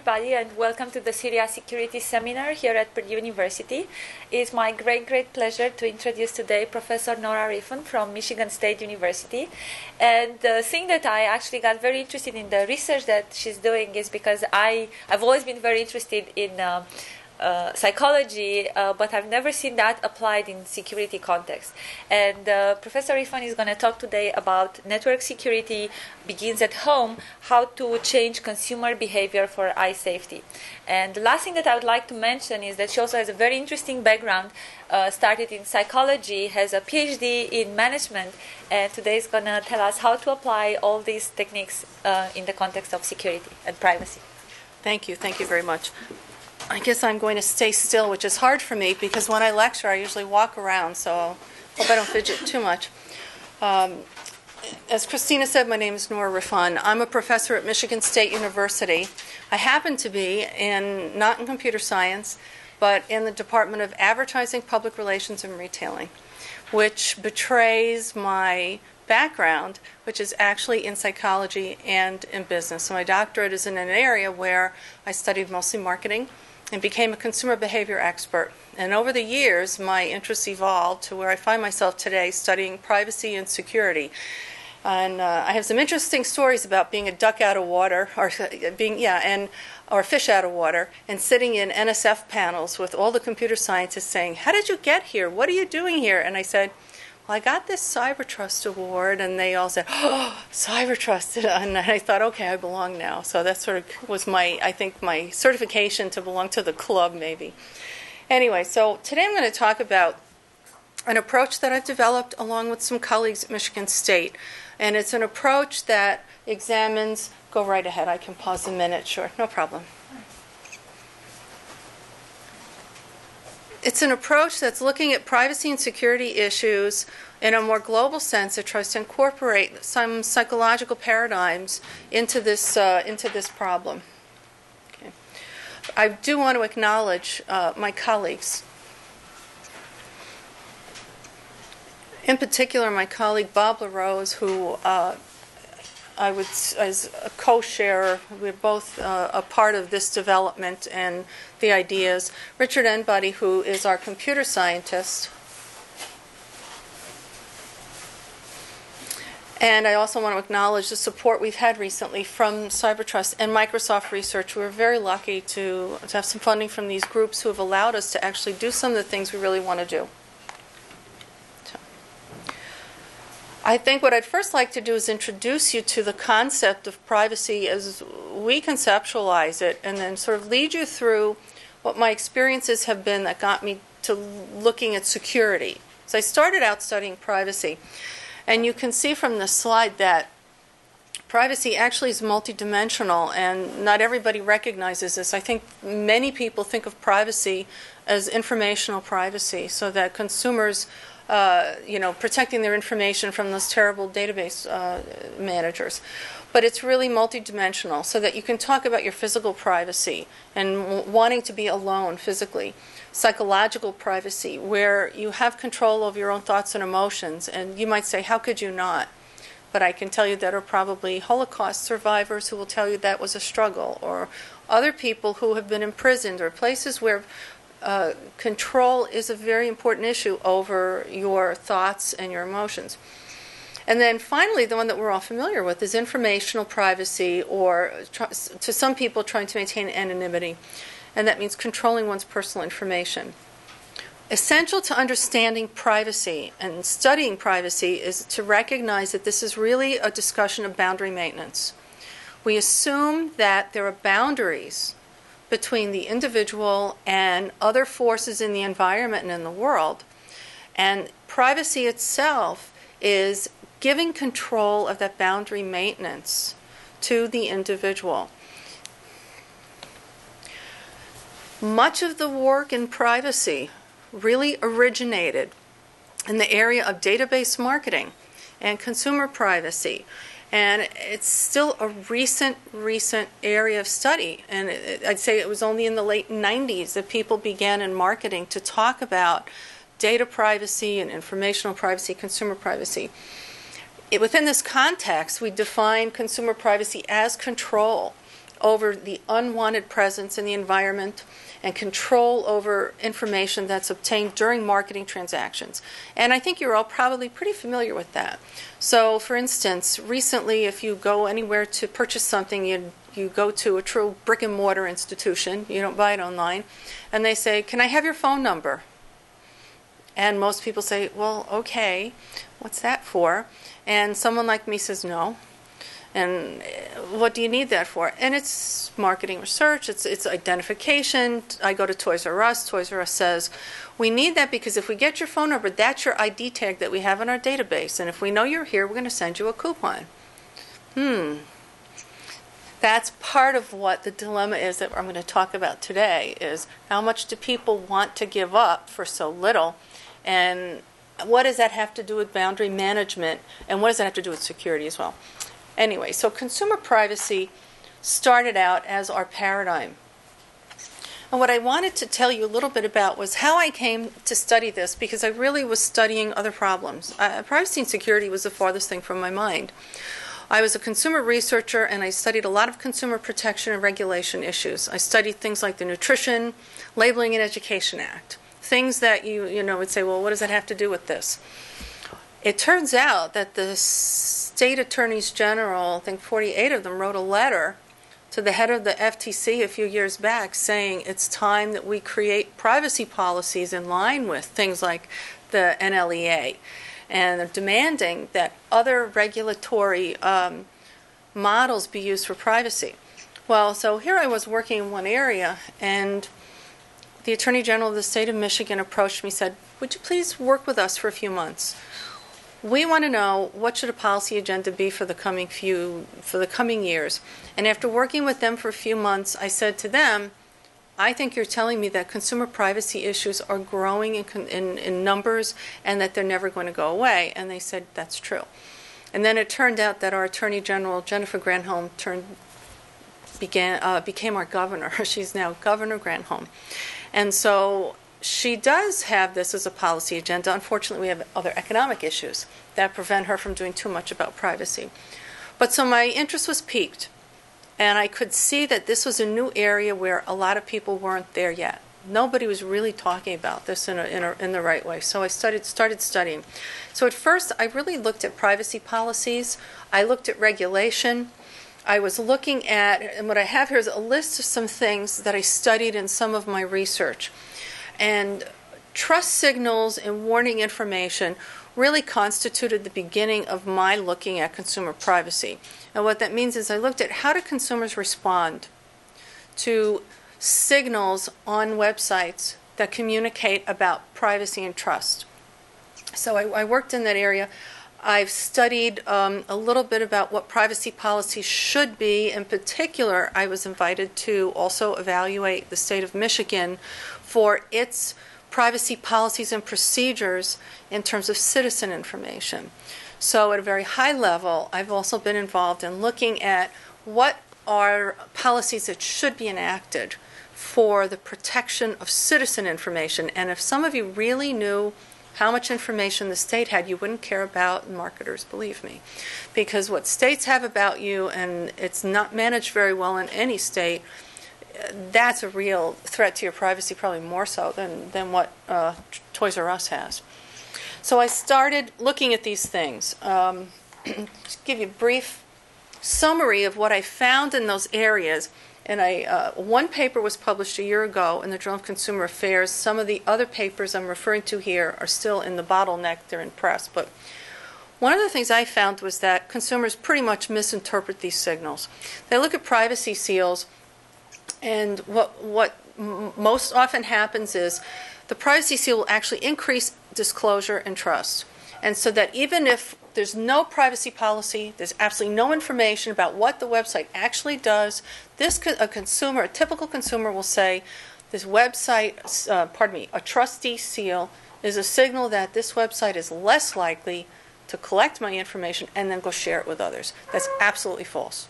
Everybody, and welcome to the CERIAS Security Seminar here at Purdue University. It's my great, great pleasure to introduce today Professor Nora Rifon from Michigan State University. And the thing that I actually got very interested in the research that she's doing is because I, I've always been very interested in. Uh, uh, psychology, uh, but I've never seen that applied in security context. And uh, Professor Rifon is going to talk today about network security begins at home, how to change consumer behavior for iSafety. And the last thing that I would like to mention is that she also has a very interesting background, uh, started in psychology, has a PhD in management, and today is going to tell us how to apply all these techniques uh, in the context of security and privacy. Thank you. Thank you very much. I guess I'm going to stay still, which is hard for me because when I lecture, I usually walk around, so I hope I don't fidget too much. Um, as Christina said, my name is Nora Rifon. I'm a professor at Michigan State University. I happen to be in not in computer science, but in the Department of Advertising, Public Relations, and Retailing, which betrays my background, which is actually in psychology and in business. So my doctorate is in an area where I studied mostly marketing and became a consumer behavior expert. And over the years, my interests evolved to where I find myself today studying privacy and security. And uh, I have some interesting stories about being a duck out of water, or being yeah, and or fish out of water, and sitting in NSF panels with all the computer scientists saying, "How did you get here? What are you doing here?" And I said, well, I got this Cybertrust award, and they all said, oh, Cybertrust. And I thought, okay, I belong now. So that sort of was my, I think, my certification to belong to the club, maybe. Anyway, so today I'm going to talk about an approach that I've developed along with some colleagues at Michigan State. And it's an approach that examines, go right ahead, I can pause a minute, sure, no problem. It's an approach that's looking at privacy and security issues in a more global sense. It tries to incorporate some psychological paradigms into this uh, into this problem. Okay. I do want to acknowledge uh, my colleagues. In particular, my colleague Bob LaRose, who uh, I would, as a co-sharer, we're both uh, a part of this development and the ideas. Richard Enbody, who is our computer scientist. And I also want to acknowledge the support we've had recently from Cybertrust and Microsoft Research. We're very lucky to, to have some funding from these groups who have allowed us to actually do some of the things we really want to do. I think what I'd first like to do is introduce you to the concept of privacy as we conceptualize it, and then sort of lead you through what my experiences have been that got me to looking at security. So I started out studying privacy, and you can see from the slide that privacy actually is multidimensional, and not everybody recognizes this. I think many people think of privacy as informational privacy, so that consumers uh, you know, protecting their information from those terrible database uh, managers. But it's really multidimensional, so that you can talk about your physical privacy and wanting to be alone physically, psychological privacy, where you have control over your own thoughts and emotions. And you might say, how could you not? But I can tell you that are probably Holocaust survivors who will tell you that was a struggle, or other people who have been imprisoned, or places where uh, control is a very important issue over your thoughts and your emotions. And then finally, the one that we're all familiar with is informational privacy, or to some people, trying to maintain anonymity. And that means controlling one's personal information. Essential to understanding privacy and studying privacy is to recognize that this is really a discussion of boundary maintenance. We assume that there are boundaries between the individual and other forces in the environment and in the world. And privacy itself is giving control of that boundary maintenance to the individual. Much of the work in privacy really originated in the area of database marketing and consumer privacy and it's still a recent, recent area of study. And it, I'd say it was only in the late 90s that people began in marketing to talk about data privacy and informational privacy, consumer privacy. It, within this context, we define consumer privacy as control over the unwanted presence in the environment and control over information that's obtained during marketing transactions. And I think you're all probably pretty familiar with that. So, for instance, recently, if you go anywhere to purchase something, you you go to a true brick and mortar institution, you don't buy it online, and they say, Can I have your phone number? And most people say, Well, okay, what's that for? And someone like me says, No. And uh, what do you need that for? And it's marketing research, it's, it's identification. I go to Toys R Us. Toys R Us says, We need that because if we get your phone number, that's your ID tag that we have in our database. And if we know you're here, we're going to send you a coupon. Hmm, that's part of what the dilemma is that I'm going to talk about today is how much do people want to give up for so little and what does that have to do with boundary management and what does that have to do with security as well anyway so consumer privacy started out as our paradigm and what I wanted to tell you a little bit about was how I came to study this because I really was studying other problems. Uh, privacy and security was the farthest thing from my mind. I was a consumer researcher and I studied a lot of consumer protection and regulation issues. I studied things like the Nutrition, Labeling and Education Act, things that you, you know, would say, well, what does that have to do with this? It turns out that the state attorneys general, I think 48 of them, wrote a letter to the head of the FTC a few years back saying it's time that we create privacy policies in line with things like the NLEA and they're demanding that other regulatory um, models be used for privacy. Well, so here I was working in one area, and the Attorney General of the state of Michigan approached me and said, Would you please work with us for a few months? We want to know what should a policy agenda be for the coming few for the coming years. And after working with them for a few months, I said to them, I think you're telling me that consumer privacy issues are growing in, in, in, numbers and that they're never going to go away. And they said, that's true. And then it turned out that our Attorney General, Jennifer Granholm, turned, began, uh, became our governor. She's now Governor Granholm. And so she does have this as a policy agenda. Unfortunately, we have other economic issues that prevent her from doing too much about privacy. But so my interest was piqued. And I could see that this was a new area where a lot of people weren't there yet. Nobody was really talking about this in, a, in, a, in the right way. So I started, started studying. So at first, I really looked at privacy policies, I looked at regulation. I was looking at, and what I have here is a list of some things that I studied in some of my research. And trust signals and warning information really constituted the beginning of my looking at consumer privacy. And what that means is I looked at how do consumers respond to signals on websites that communicate about privacy and trust. So I, I worked in that area. I've studied um, a little bit about what privacy policies should be. In particular, I was invited to also evaluate the state of Michigan for its privacy policies and procedures in terms of citizen information. So, at a very high level, I've also been involved in looking at what are policies that should be enacted for the protection of citizen information. And if some of you really knew how much information the state had, you wouldn't care about marketers, believe me. Because what states have about you, and it's not managed very well in any state, that's a real threat to your privacy, probably more so than, than what uh, Toys R Us has. So I started looking at these things. Um, just give you a brief summary of what I found in those areas. And I, uh, one paper was published a year ago in the Journal of Consumer Affairs. Some of the other papers I'm referring to here are still in the bottleneck, they're in press. But one of the things I found was that consumers pretty much misinterpret these signals. They look at privacy seals, and what, what m- most often happens is the privacy seal will actually increase disclosure and trust. And so that even if there's no privacy policy, there's absolutely no information about what the website actually does, this a consumer, a typical consumer will say, this website, uh, pardon me, a TRUSTe seal is a signal that this website is less likely to collect my information and then go share it with others. That's absolutely false.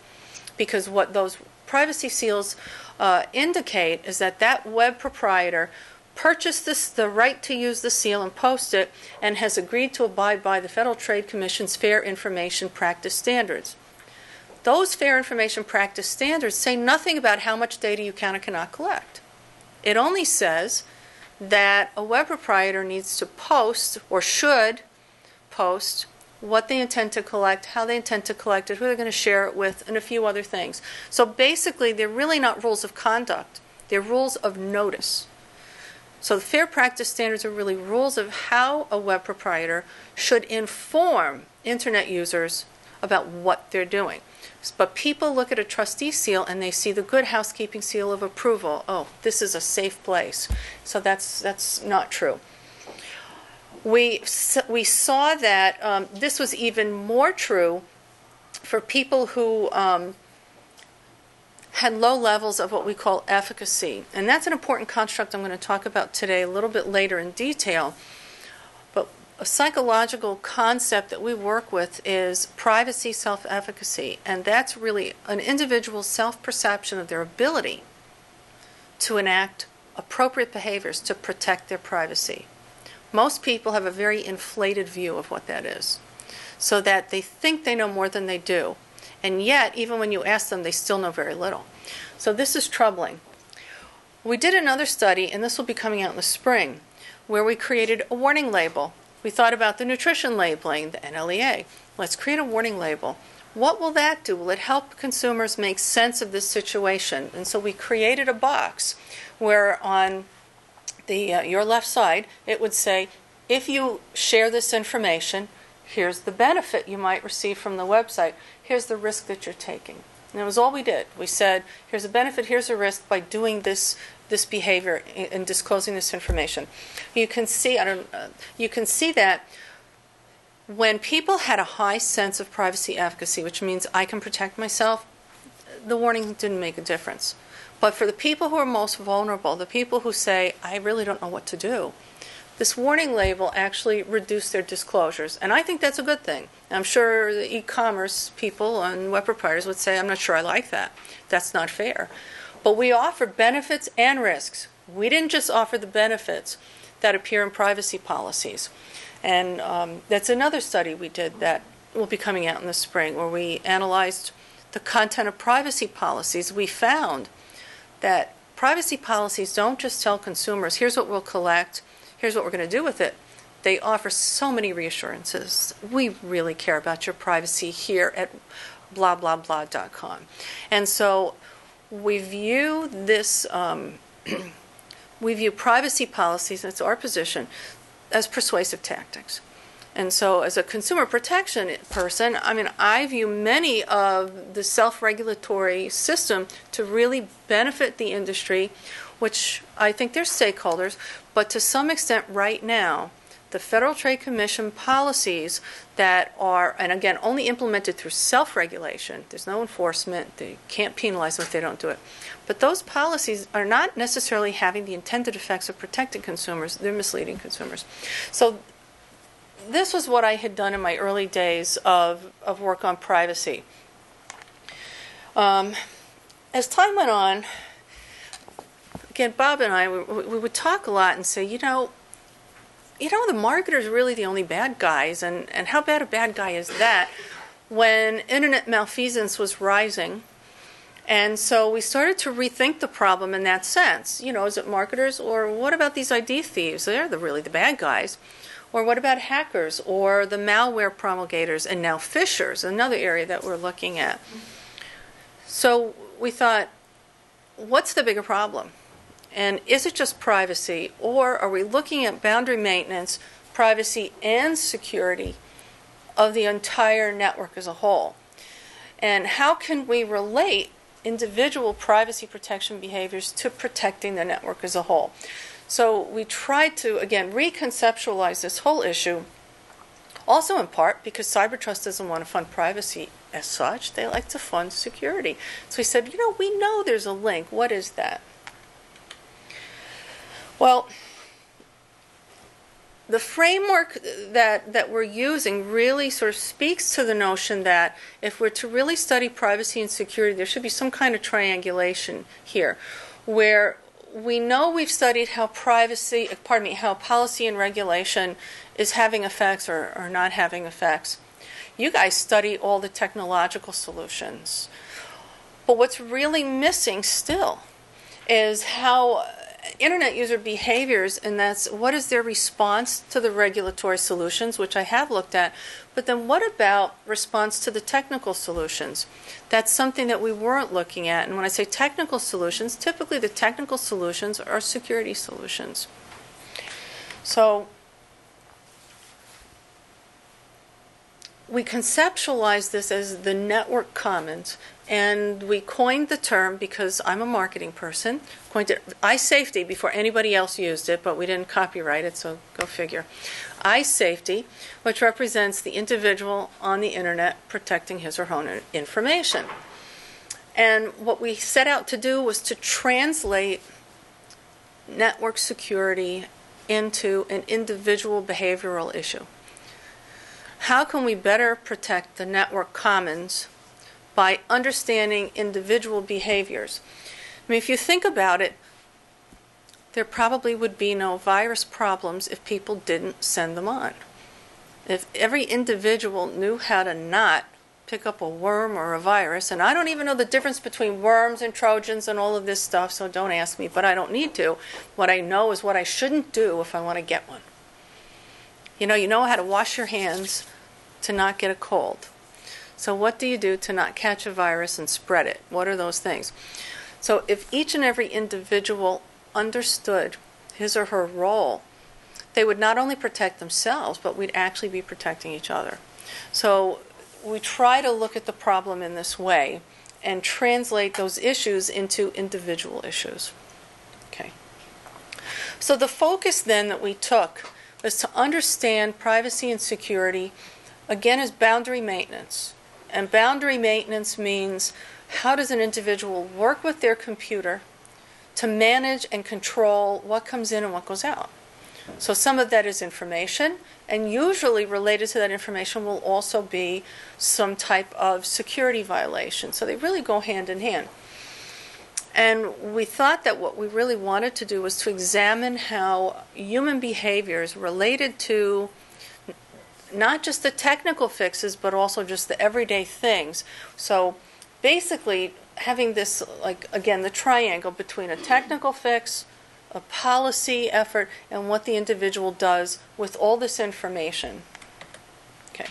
Because what those privacy seals uh, indicate is that that web proprietor purchased this, the right to use the seal and post it and has agreed to abide by the Federal Trade Commission's Fair Information Practice Standards. those fair information practice standards say nothing about how much data you can or cannot collect. It only says that a web proprietor needs to post or should post what they intend to collect, how they intend to collect it, who they're going to share it with, and a few other things. So basically, they're really not rules of conduct, they're rules of notice. So the fair practice standards are really rules of how a web proprietor should inform internet users about what they're doing. But people look at a TRUSTe seal and they see the good housekeeping seal of approval. Oh, this is a safe place. So that's that's not true. We we saw that um, this was even more true for people who um, had low levels of what we call efficacy, and that's an important construct I'm going to talk about today a little bit later in detail. But a psychological concept that we work with is privacy self efficacy, and that's really an individual's self perception of their ability to enact appropriate behaviors to protect their privacy. Most people have a very inflated view of what that is, so that they think they know more than they do, and yet, even when you ask them, they still know very little. So, this is troubling. We did another study, and this will be coming out in the spring, where we created a warning label we thought about the nutrition labeling, the NLEA. Let's create a warning label. What will that do? Will it help consumers make sense of this situation? And so we created a box where on the uh, your left side it would say, if you share this information, here's the benefit you might receive from the website. Here's the risk that you're taking. And it was all we did. We said, here's a benefit, here's a risk by doing this this behavior and disclosing this information. You can see, I don't, uh, you can see that when people had a high sense of privacy efficacy, which means I can protect myself, the warning didn't make a difference. But for the people who are most vulnerable, the people who say, I really don't know what to do, this warning label actually reduced their disclosures. And I think that's a good thing. I'm sure the e commerce people and web proprietors would say, I'm not sure I like that. That's not fair. But we offer benefits and risks. We didn't just offer the benefits that appear in privacy policies. And um, that's another study we did that will be coming out in the spring where we analyzed the content of privacy policies. We found that privacy policies don't just tell consumers, here's what we'll collect, here's what we're going to do with it. They offer so many reassurances. We really care about your privacy here at blah blah blah.com. And so we view this, um, we view privacy policies, It's our position, as persuasive tactics. And so, as a consumer protection person, I mean, I view many of the self regulatory system to really benefit the industry, which I think they're stakeholders, but to some extent, right now, the Federal Trade Commission policies that are, and again, only implemented through self regulation, there's no enforcement, they can't penalize them if they don't do it. But those policies are not necessarily having the intended effects of protecting consumers, they're misleading consumers. So, this was what I had done in my early days of, of work on privacy. Um, as time went on, again, Bob and I, we, we would talk a lot and say, you know, you know, the marketers are really the only bad guys, and, and how bad a bad guy is that? When internet malfeasance was rising, and so we started to rethink the problem in that sense. You know, is it marketers, or what about these ID thieves? They're the, really the bad guys. Or what about hackers, or the malware promulgators, and now phishers, another area that we're looking at. So we thought, what's the bigger problem? And is it just privacy, or are we looking at boundary maintenance, privacy, and security of the entire network as a whole? And how can we relate individual privacy protection behaviors to protecting the network as a whole? So we tried to, again, reconceptualize this whole issue, also in part because CyberTrust doesn't want to fund privacy as such, they like to fund security. So we said, you know, we know there's a link. What is that? Well, the framework that, that we're using really sort of speaks to the notion that if we're to really study privacy and security, there should be some kind of triangulation here, where we know we've studied how privacy, pardon me, how policy and regulation is having effects or, or not having effects. you guys study all the technological solutions. But what's really missing still is how internet user behaviors, and that's what is their response to the regulatory solutions, which I have looked at, but then what about response to the technical solutions? That's something that we weren't looking at. And when I say technical solutions, typically the technical solutions are security solutions. So we conceptualize this as the network commons, and we coined the term because I'm a marketing person. Coined it iSafety before anybody else used it, but we didn't copyright it, so go figure. iSafety, which represents the individual on the internet protecting his or her own information. And what we set out to do was to translate network security into an individual behavioral issue. How can we better protect the network commons by understanding individual behaviors? I mean, if you think about it, there probably would be no virus problems if people didn't send them on. If every individual knew how to not pick up a worm or a virus, and I don't even know the difference between worms and Trojans and all of this stuff, so don't ask me, but I don't need to. What I know is what I shouldn't do if I want to get one. You know, you know how to wash your hands to not get a cold. So, what do you do to not catch a virus and spread it? What are those things? So, if each and every individual understood his or her role, they would not only protect themselves, but we'd actually be protecting each other. So, we try to look at the problem in this way and translate those issues into individual issues. Okay. So, the focus then that we took was to understand privacy and security, again, as boundary maintenance. And boundary maintenance means how does an individual work with their computer to manage and control what comes in and what goes out. So some of that is information, and usually related to that information will also be some type of security violation. So they really go hand in hand. And we thought that what we really wanted to do was to examine how human behaviors related to not just the technical fixes, but also just the everyday things. So basically, having this, like, again, the triangle between a technical fix, a policy effort, and what the individual does with all this information. Okay.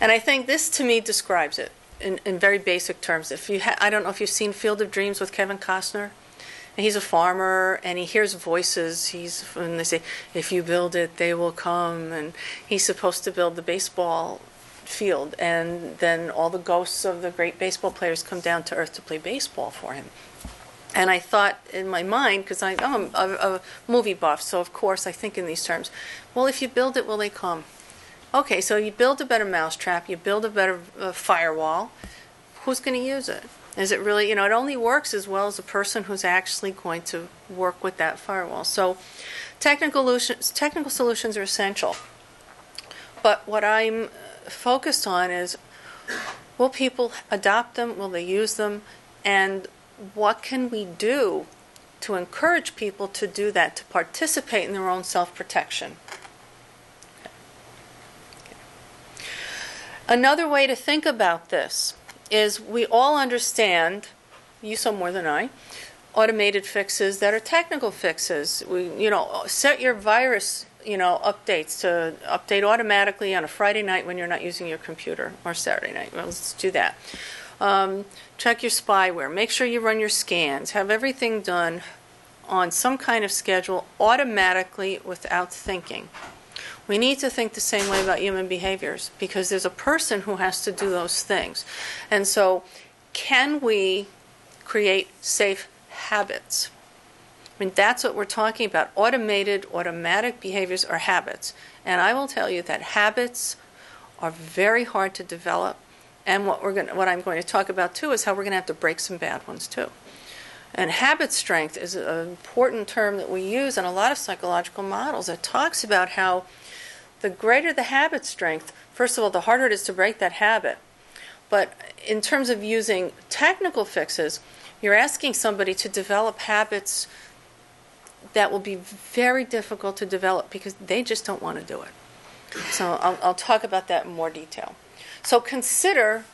And I think this to me describes it in, in very basic terms. If you ha- I don't know if you've seen Field of Dreams with Kevin Costner. He's a farmer and he hears voices. He's and they say, "If you build it, they will come." And he's supposed to build the baseball field, and then all the ghosts of the great baseball players come down to earth to play baseball for him. And I thought in my mind, because I'm a, a, movie buff, so of course I think in these terms. Well, if you build it, will they come? Okay, so you build a better mousetrap, you build a better uh, firewall. Who's going to use it? Is it really, you know, it only works as well as the person who's actually going to work with that firewall. So technical solutions, technical solutions are essential. But what I'm focused on is will people adopt them? Will they use them? And what can we do to encourage people to do that, to participate in their own self protection? Another way to think about this is we all understand, you some more than I, automated fixes that are technical fixes. We, you know, set your virus, you know, updates to update automatically on a Friday night when you're not using your computer or Saturday night. Well, let's do that. Um, check your spyware. Make sure you run your scans. Have everything done on some kind of schedule automatically without thinking. We need to think the same way about human behaviors because there's a person who has to do those things. And so, can we create safe habits? I mean, that's what we're talking about. Automated, automatic behaviors or habits. And I will tell you that habits are very hard to develop. And what, we're going what I'm going to talk about too is how we're going to have to break some bad ones too. And habit strength is an important term that we use in a lot of psychological models. It talks about how the greater the habit strength, first of all, the harder it is to break that habit. But in terms of using technical fixes, you're asking somebody to develop habits that will be very difficult to develop because they just don't want to do it. So I'll, I'll talk about that in more detail. So consider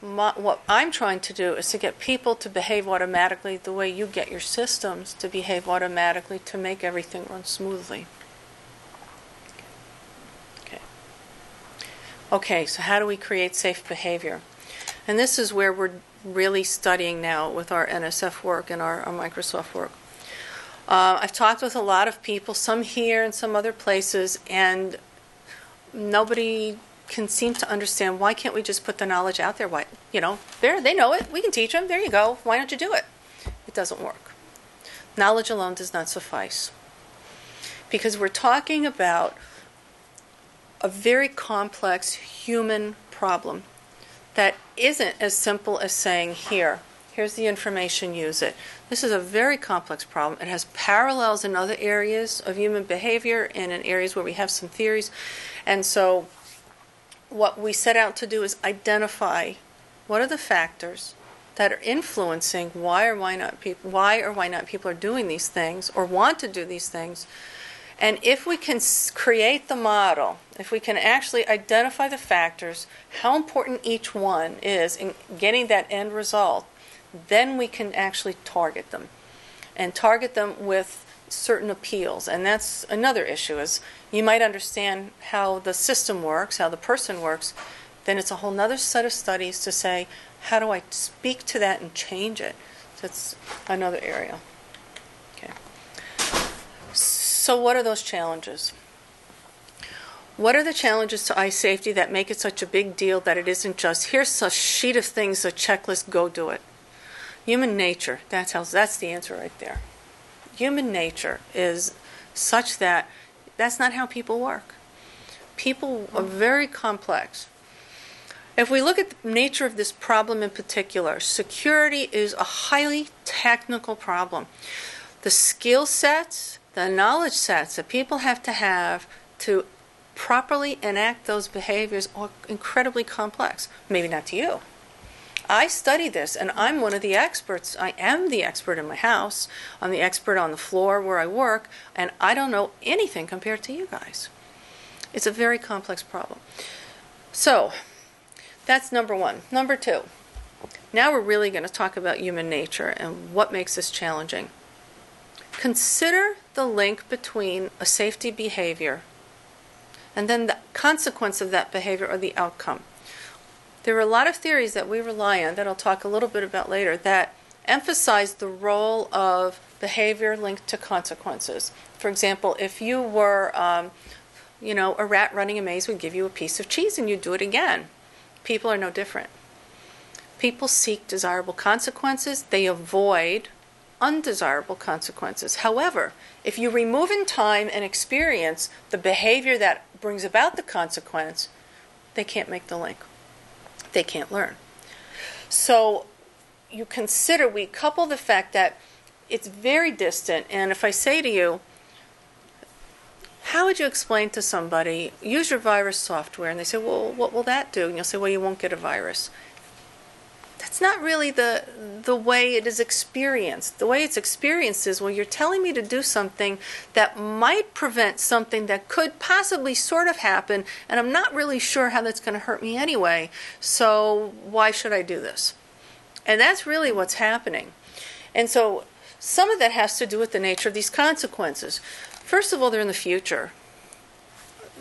my, what I'm trying to do is to get people to behave automatically the way you get your systems to behave automatically to make everything run smoothly. Okay, so how do we create safe behavior? And this is where we're really studying now with our NSF work and our, our Microsoft work. Uh, I've talked with a lot of people, some here and some other places, and nobody can seem to understand why can't we just put the knowledge out there? Why, you know, there they know it. We can teach them. There you go. Why don't you do it? It doesn't work. Knowledge alone does not suffice because we're talking about a very complex human problem that isn't as simple as saying here here's the information use it. This is a very complex problem. It has parallels in other areas of human behavior and in areas where we have some theories. And so what we set out to do is identify what are the factors that are influencing why or why not people why or why not people are doing these things or want to do these things and if we can create the model if we can actually identify the factors how important each one is in getting that end result then we can actually target them and target them with certain appeals and that's another issue is you might understand how the system works, how the person works, then it's a whole other set of studies to say, how do I speak to that and change it? That's another area. So, what are those challenges? What are the challenges to iSafety that make it such a big deal that it isn't just here's a sheet of things, a checklist, go do it? Human nature, that's how that's the answer right there. Human nature is such that that's not how people work. People are very complex. If we look at the nature of this problem in particular, security is a highly technical problem. The skill sets, the knowledge sets that people have to have to properly enact those behaviors are incredibly complex. Maybe not to you. I study this, and I'm one of the experts. I am the expert in my house. I'm the expert on the floor where I work, and I don't know anything compared to you guys. It's a very complex problem. So, that's number one. Number two, now we're really going to talk about human nature and what makes this challenging. Consider the link between a safety behavior and then the consequence of that behavior or the outcome. There are a lot of theories that we rely on that I'll talk a little bit about later that emphasize the role of behavior linked to consequences. For example, if you were, um, you know, a rat running a maze would give you a piece of cheese and you'd do it again. People are no different. People seek desirable consequences, they avoid undesirable consequences. However, if you remove in time and experience the behavior that brings about the consequence, they can't make the link they can't learn. So you consider, we couple the fact that it's very distant, and if I say to you, how would you explain to somebody, use your virus software? And they say, well, what will that do? And you'll say, well, you won't get a virus that's not really the the way it is experienced. The way it's experienced is well, you're telling me to do something that might prevent something that could possibly sort of happen, and I'm not really sure how that's going to hurt me anyway. So why should I do this? And that's really what's happening. And so some of that has to do with the nature of these consequences. First of all, they're in the future.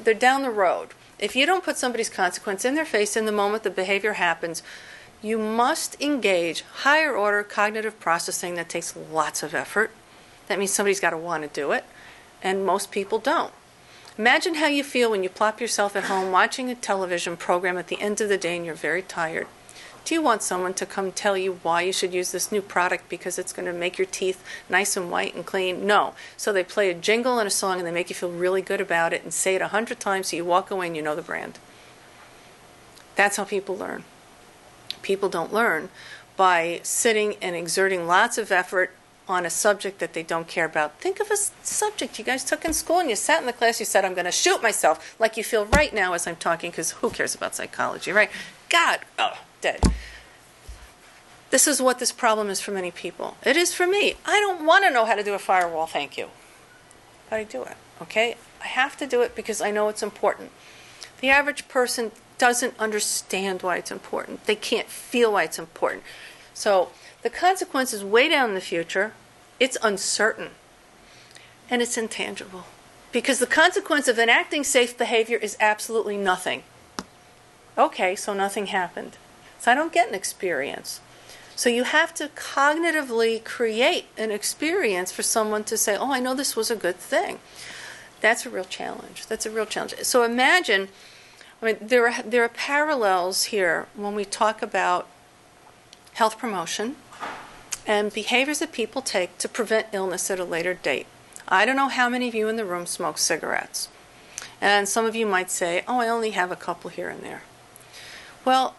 They're down the road. If you don't put somebody's consequence in their face in the moment the behavior happens, you must engage higher order cognitive processing that takes lots of effort. That means somebody's got to want to do it, and most people don't. Imagine how you feel when you plop yourself at home watching a television program at the end of the day and you're very tired. Do you want someone to come tell you why you should use this new product because it's going to make your teeth nice and white and clean? No. So they play a jingle and a song and they make you feel really good about it and say it a hundred times so you walk away and you know the brand. That's how people learn people don't learn by sitting and exerting lots of effort on a subject that they don't care about. Think of a subject you guys took in school and you sat in the class, you said, I'm going to shoot myself, like you feel right now as I'm talking, because who cares about psychology, right? God, oh, dead. This is what this problem is for many people. It is for me. I don't want to know how to do a firewall, thank you. But I do it, okay? I have to do it because I know it's important. The average person doesn't understand why it's important. They can't feel why it's important. So the consequence is way down in the future. It's uncertain. And it's intangible. Because the consequence of enacting safe behavior is absolutely nothing. Okay, so nothing happened. So I don't get an experience. So you have to cognitively create an experience for someone to say, oh, I know this was a good thing. That's a real challenge. That's a real challenge. So imagine, I mean, there are, there are parallels here when we talk about health promotion and behaviors that people take to prevent illness at a later date. I don't know how many of you in the room smoke cigarettes. And some of you might say, oh, I only have a couple here and there. Well,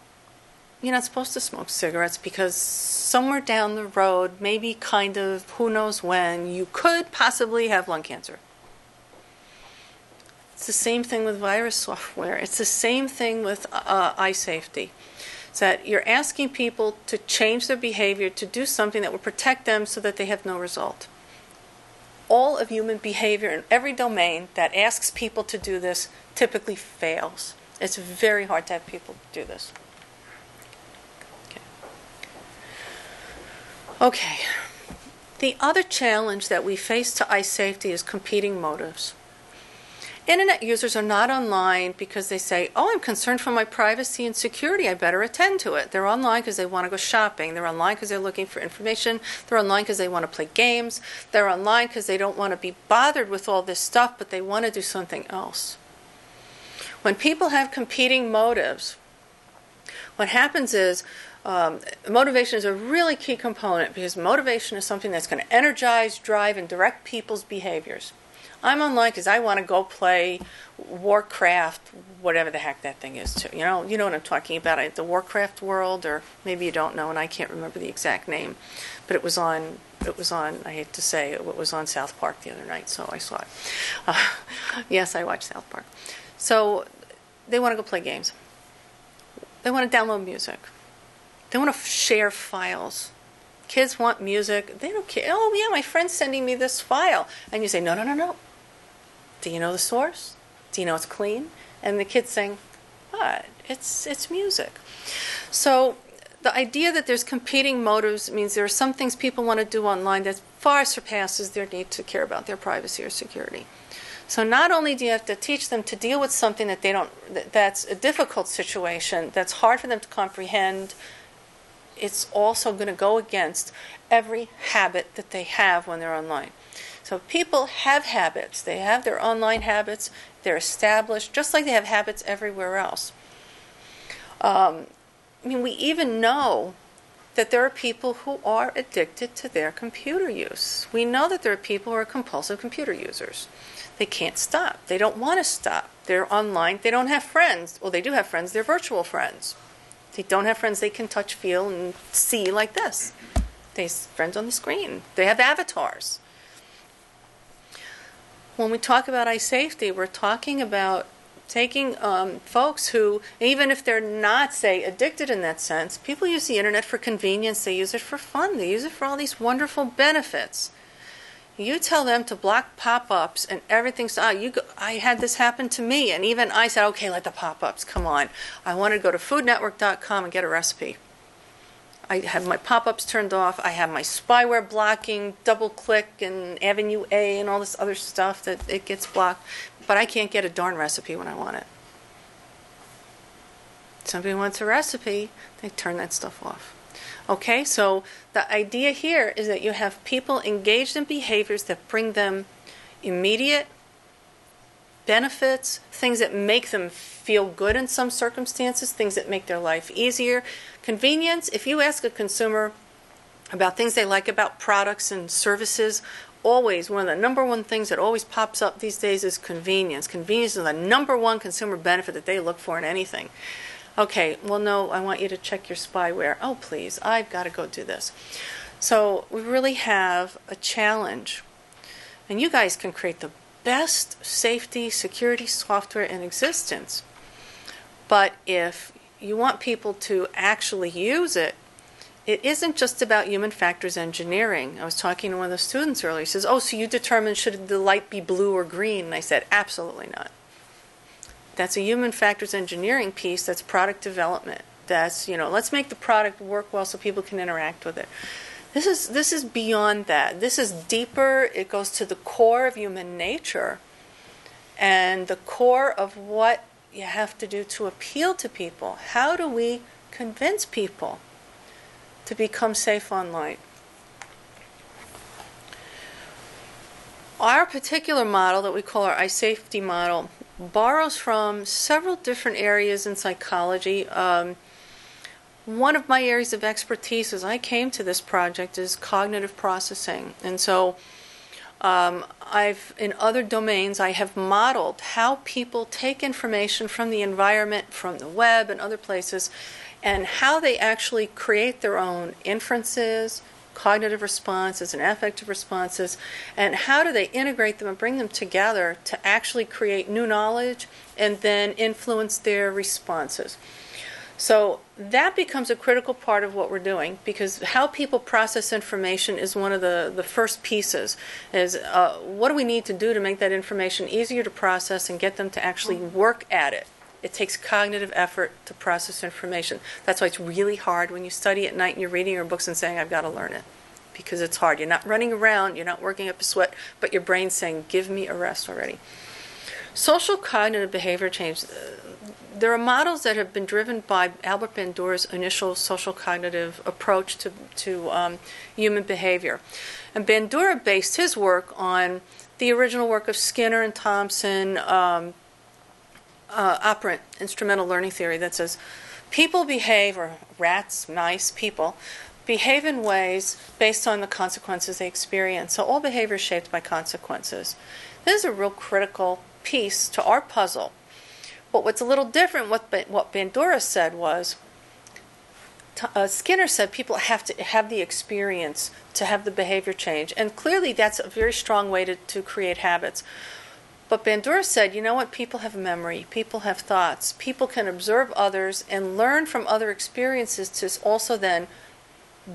you're not supposed to smoke cigarettes because somewhere down the road, maybe kind of who knows when, you could possibly have lung cancer. It's the same thing with virus software. It's the same thing with uh, iSafety. It's that you're asking people to change their behavior to do something that will protect them so that they have no result all of human behavior in every domain that asks people to do this typically fails. It's very hard to have people do this. Okay. okay. The other challenge that we face to iSafety is competing motives. Internet users are not online because they say, Oh, I'm concerned for my privacy and security. I better attend to it. They're online because they want to go shopping. They're online because they're looking for information. They're online because they want to play games. They're online because they don't want to be bothered with all this stuff, but they want to do something else. When people have competing motives, what happens is um, motivation is a really key component because motivation is something that's going to energize, drive, and direct people's behaviors. I'm online because I want to go play Warcraft, whatever the heck that thing is. Too. You know, you know what I'm talking about. The Warcraft world, or maybe you don't know, and I can't remember the exact name, but it was on. It was on. I hate to say it, was on South Park the other night, so I saw it. Uh, yes, I watched South Park. So they want to go play games. They want to download music. They want to share files kids want music. They don't care. Oh, yeah, my friend's sending me this file. And you say, no, no, no, no. Do you know the source? Do you know it's clean? And the kid's saying, what? It's, it's music. So the idea that there's competing motives means there are some things people want to do online that far surpasses their need to care about their privacy or security. So not only do you have to teach them to deal with something that they don't that's a difficult situation, that's hard for them to comprehend, it's also going to go against every habit that they have when they're online. So people have habits. They have their online habits. They're established, just like they have habits everywhere else. Um, I mean, we even know that there are people who are addicted to their computer use. We know that there are people who are compulsive computer users. They can't stop. They don't want to stop. They're online. They don't have friends. Well, they do have friends. They're virtual friends. They don't have friends they can touch, feel, and see like this. They have friends on the screen. They have avatars when we talk about iSafety, we're talking about taking um, folks who, even if they're not, say, addicted in that sense, people use the internet for convenience, they use it for fun, they use it for all these wonderful benefits. You tell them to block pop ups and everything's, ah, you go, I had this happen to me, and even I said, okay, let the pop ups come on. I want to go to foodnetwork.com and get a recipe. I have my pop ups turned off. I have my spyware blocking, DoubleClick, and Avenue A, and all this other stuff that it gets blocked. But I can't get a darn recipe when I want it. Somebody wants a recipe, they turn that stuff off. Okay, so the idea here is that you have people engaged in behaviors that bring them immediate benefits, things that make them feel good in some circumstances, things that make their life easier. Convenience, if you ask a consumer about things they like about products and services, always one of the number one things that always pops up these days is convenience. Convenience is the number one consumer benefit that they look for in anything. Okay, well, no, I want you to check your spyware. Oh, please, I've got to go do this. So we really have a challenge. And you guys can create the best safety security software in existence. But if you want people to actually use it, it isn't just about human factors engineering. I was talking to one of the students earlier. He says, Oh, so you determine should the light be blue or green? And I said, Absolutely not. That's a human factors engineering piece. That's product development. That's, you know, let's make the product work well so people can interact with it. This is this is beyond that. This is deeper. It goes to the core of human nature and the core of what you have to do to appeal to people. How do we convince people to become safe online? Our particular model that we call our iSafety model borrows from several different areas in psychology. Um, one of my areas of expertise as I came to this project is cognitive processing. And so um, I've in other domains I have modeled how people take information from the environment, from the web and other places, and how they actually create their own inferences, cognitive responses, and affective responses, and how do they integrate them and bring them together to actually create new knowledge and then influence their responses. So that becomes a critical part of what we're doing because how people process information is one of the, the first pieces. Is uh, what do we need to do to make that information easier to process and get them to actually work at it? It takes cognitive effort to process information. That's why it's really hard when you study at night and you're reading your books and saying, I've got to learn it. Because it's hard. You're not running around, you're not working up a sweat, but your brain's saying, Give me a rest already. Social cognitive behavior change. Uh, there are models that have been driven by Albert Bandura's initial social cognitive approach to, to um, human behavior. And Bandura based his work on the original work of Skinner and Thompson, um, uh, operant instrumental learning theory that says people behave, or rats, mice, people, behave in ways based on the consequences they experience. So all behavior is shaped by consequences. This is a real critical piece to our puzzle but what's a little different, what, what Bandura said was, uh, Skinner said people have to have the experience to have the behavior change. And clearly that's a very strong way to, to create habits. But Bandura said, you know what? People have memory, people have thoughts, people can observe others and learn from other experiences to also then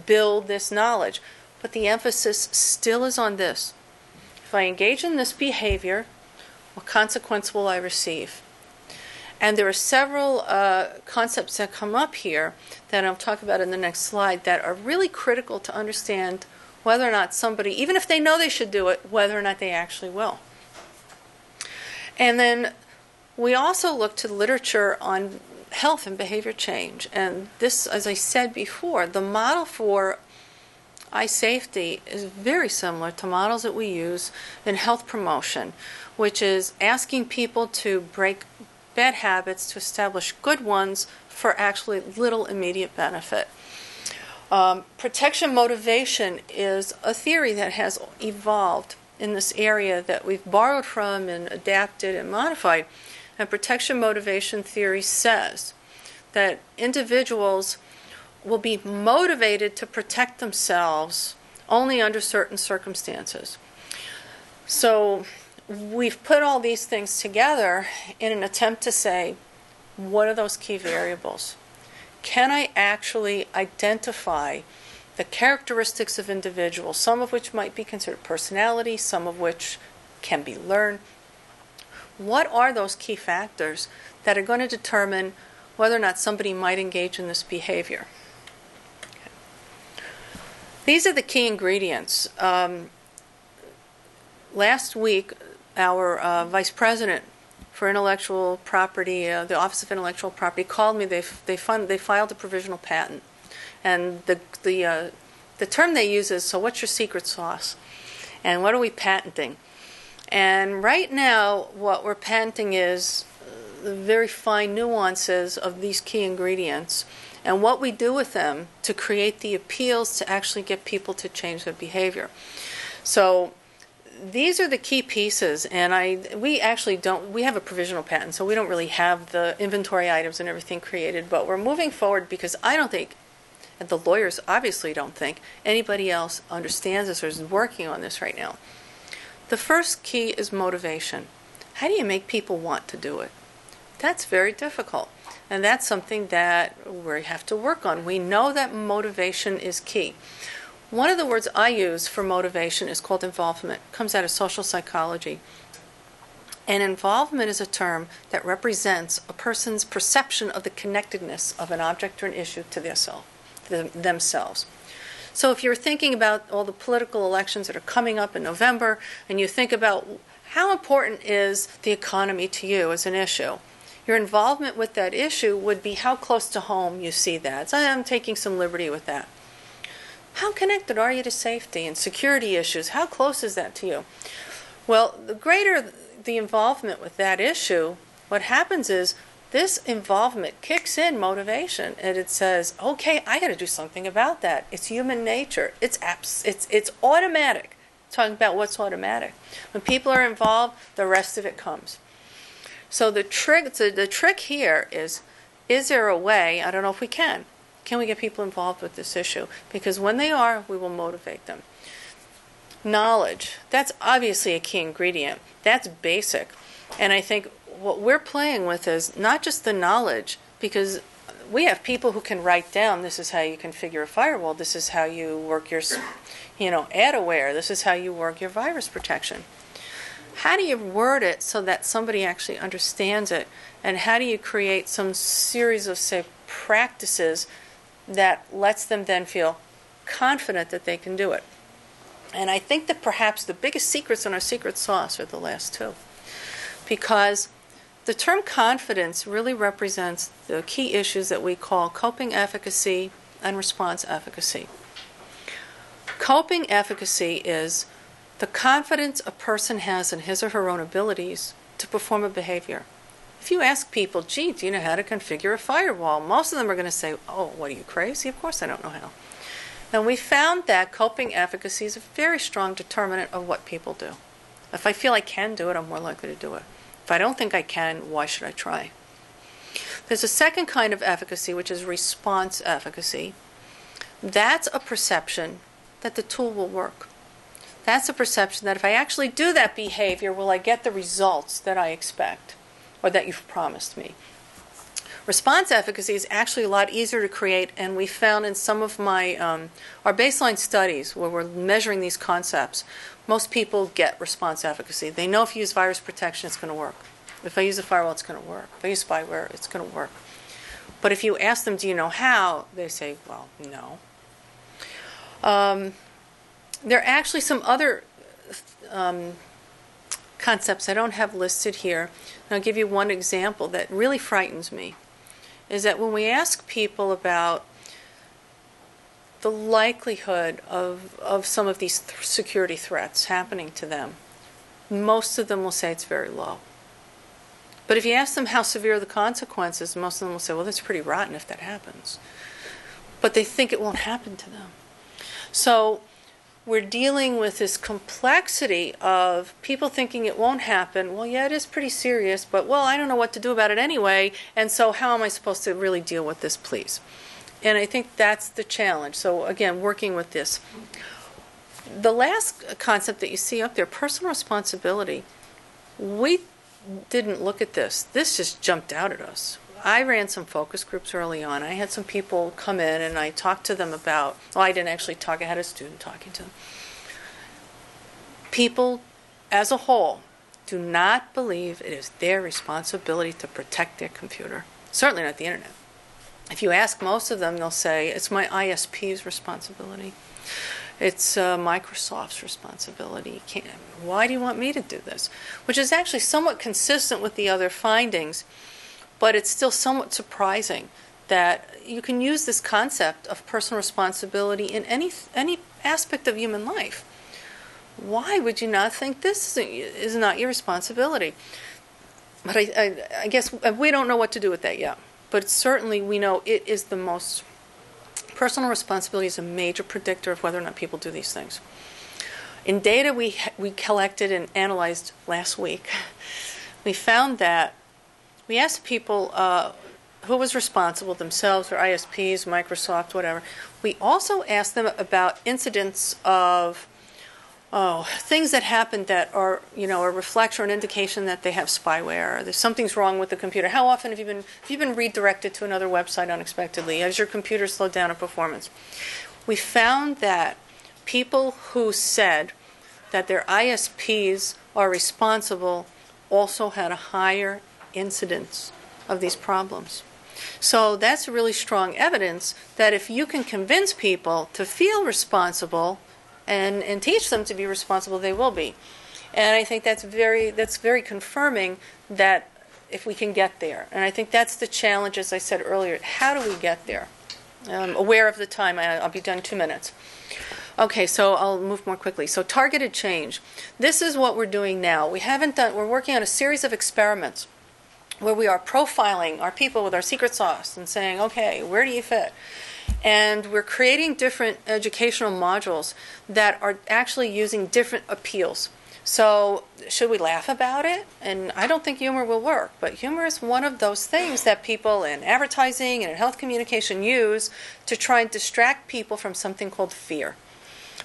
build this knowledge. But the emphasis still is on this. If I engage in this behavior, what consequence will I receive? And there are several uh, concepts that come up here that I'll talk about in the next slide that are really critical to understand whether or not somebody, even if they know they should do it, whether or not they actually will. And then we also look to literature on health and behavior change. And this, as I said before, the model for iSafety is very similar to models that we use in health promotion, which is asking people to break bad habits to establish good ones for actually little immediate benefit. Um, protection motivation is a theory that has evolved in this area that we've borrowed from and adapted and modified. And protection motivation theory says that individuals will be motivated to protect themselves only under certain circumstances. So, we've put all these things together in an attempt to say, what are those key variables? Can I actually identify the characteristics of individuals, some of which might be considered personality, some of which can be learned? What are those key factors that are going to determine whether or not somebody might engage in this behavior? These are the key ingredients. Um, last week, our uh, vice president for intellectual property, uh, the Office of Intellectual Property, called me. They they fund, they filed a provisional patent, and the the uh, the term they use is so. What's your secret sauce? And what are we patenting? And right now, what we're patenting is the very fine nuances of these key ingredients and what we do with them to create the appeals to actually get people to change their behavior. So these are the key pieces, and I we actually don't we have a provisional patent, so we don't really have the inventory items and everything created. But we're moving forward because I don't think, and the lawyers obviously don't think anybody else understands this or is working on this right now. The first key is motivation. How do you make people want to do it? That's very difficult. And that's something that we have to work on. We know that motivation is key. One of the words I use for motivation is called involvement. It comes out of social psychology. And involvement is a term that represents a person's perception of the connectedness of an object or an issue to their self, them, themselves. So if you're thinking about all the political elections that are coming up in November, and you think about how important is the economy to you as an issue, your involvement with that issue would be how close to home you see that. So I'm taking some liberty with that. How connected are you to safety and security issues? How close is that to you? Well, the greater the involvement with that issue, what happens is this involvement kicks in motivation and it says, "Okay, I got to do something about that." It's human nature. It's abs- it's it's automatic. Talking about what's automatic. When people are involved, the rest of it comes. So the trick so the trick here is is there a way, I don't know if we can, can we get people involved with this issue? Because when they are, we will motivate them. Knowledge, that's obviously a key ingredient. That's basic. And I think what we're playing with is not just the knowledge, because we have people who can write down this is how you configure a firewall, this is how you work your, you know, AdAware, this is how you work your virus protection. How do you word it so that somebody actually understands it? And how do you create some series of, say, practices that lets them then feel confident that they can do it. And I think that perhaps the biggest secrets in our secret sauce are the last two. Because the term confidence really represents the key issues that we call coping efficacy and response efficacy. Coping efficacy is the confidence a person has in his or her own abilities to perform a behavior. If you ask people, gee, do you know how to configure a firewall? Most of them are going to say, oh, what are you crazy? Of course I don't know how. And we found that coping efficacy is a very strong determinant of what people do. If I feel I can do it, I'm more likely to do it. If I don't think I can, why should I try? There's a second kind of efficacy, which is response efficacy. That's a perception that the tool will work. That's a perception that if I actually do that behavior, will I get the results that I expect? or that you've promised me. Response efficacy is actually a lot easier to create, and we found in some of my um, our baseline studies where we're measuring these concepts, most people get response efficacy. They know if you use virus protection, it's going to work. If I use a firewall, it's going to work. If I use spyware, it's going to work. But if you ask them, do you know how? They say, well, no. Um, there are actually some other um, concepts I don't have listed here. And I'll give you one example that really frightens me. Is that when we ask people about the likelihood of, of some of these th- security threats happening to them, most of them will say it's very low. But if you ask them how severe the consequences, most of them will say, well, that's pretty rotten if that happens. But they think it won't happen to them. So we're dealing with this complexity of people thinking it won't happen. Well, yeah, it is pretty serious, but well, I don't know what to do about it anyway, and so how am I supposed to really deal with this, please? And I think that's the challenge. So, again, working with this. The last concept that you see up there personal responsibility. We didn't look at this, this just jumped out at us. I ran some focus groups early on. I had some people come in and I talked to them about, well, I didn't actually talk, I had a student talking to them. People as a whole do not believe it is their responsibility to protect their computer, certainly not the internet. If you ask most of them, they'll say, it's my ISP's responsibility. It's uh, Microsoft's responsibility. why do you want me to do this? Which is actually somewhat consistent with the other findings but it's still somewhat surprising that you can use this concept of personal responsibility in any any aspect of human life. Why would you not think this is not your responsibility? But I, I, I guess we don't know what to do with that yet. But certainly we know it is the most personal responsibility is a major predictor of whether or not people do these things. In data we we collected and analyzed last week, we found that we asked people uh, who was responsible themselves or ISPs, Microsoft, whatever. We also asked them about incidents of oh, things that happened that are, you know, a reflection or an indication that they have spyware or there's something's wrong with the computer. How often have you been have you been redirected to another website unexpectedly? Has your computer slowed down in performance? We found that people who said that their ISPs are responsible also had a higher incidence of these problems. So that's really strong evidence that if you can convince people to feel responsible and, and teach them to be responsible, they will be. And I think that's very that's very confirming that if we can get there. And I think that's the challenge, as I said earlier. How do we get there? Um, aware of the time, I, I'll be done two minutes. Okay, so I'll move more quickly. So targeted change. This is what we're doing now. We haven't done. We're working on a series of experiments where we are profiling our people with our secret sauce and saying, okay, where do you fit? And we're creating different educational modules that are actually using different appeals. So, should we laugh about it? And I don't think humor will work, but humor is one of those things that people in advertising and in health communication use to try and distract people from something called fear.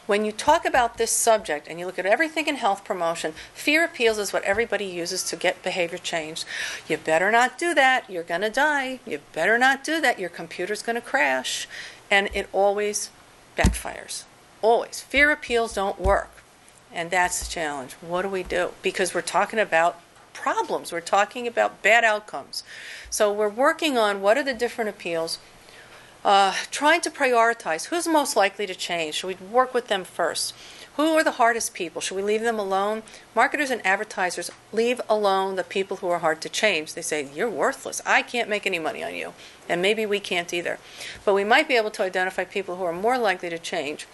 When you talk about this subject and you look at everything in health promotion, fear appeals is what everybody uses to get behavior changed. You better not do that, you're going to die. You better not do that, your computer's going to crash. And it always backfires. Always. Fear appeals don't work. And that's the challenge. What do we do? Because we're talking about problems, we're talking about bad outcomes. So we're working on what are the different appeals, uh, trying to prioritize who's most likely to change. Should we work with them first? Who are the hardest people? Should we leave them alone? Marketers and advertisers leave alone the people who are hard to change. They say, You're worthless. I can't make any money on you. And maybe we can't either. But we might be able to identify people who are more likely to change.